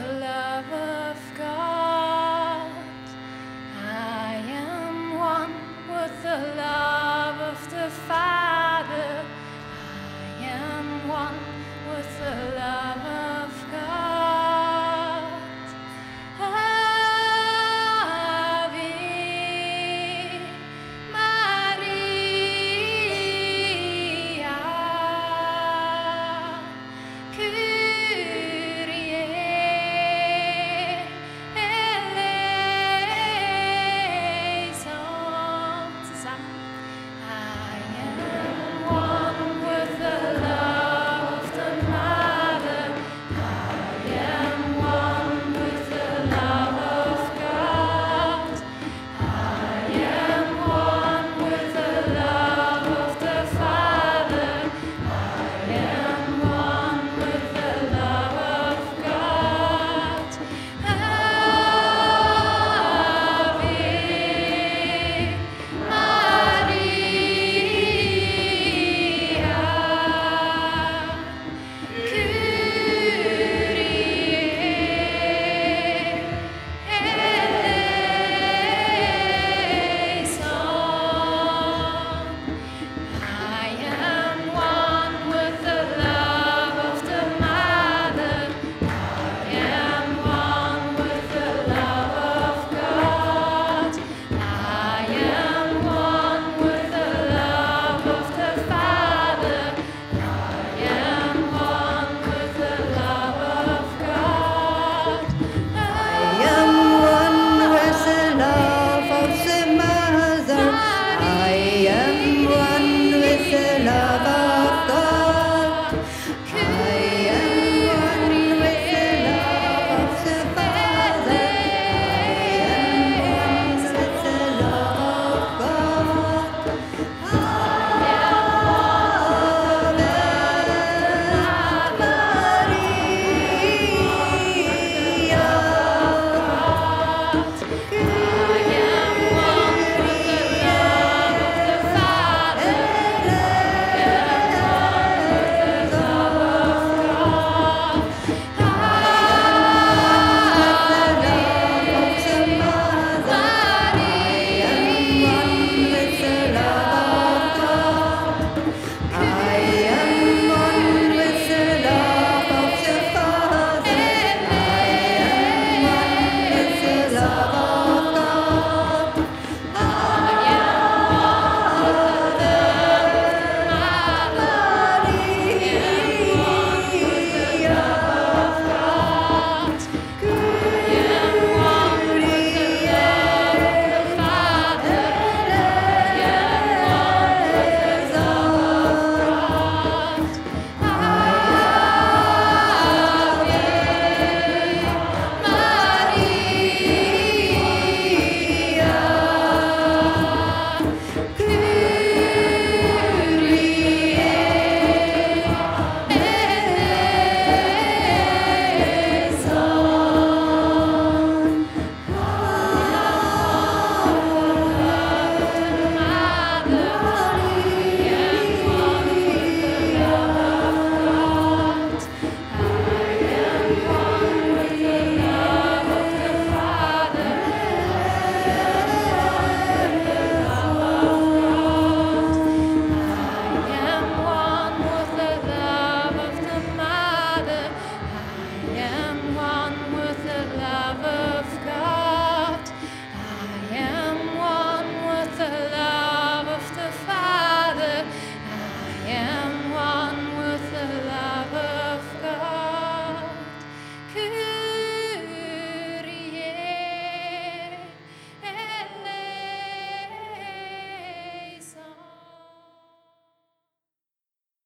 love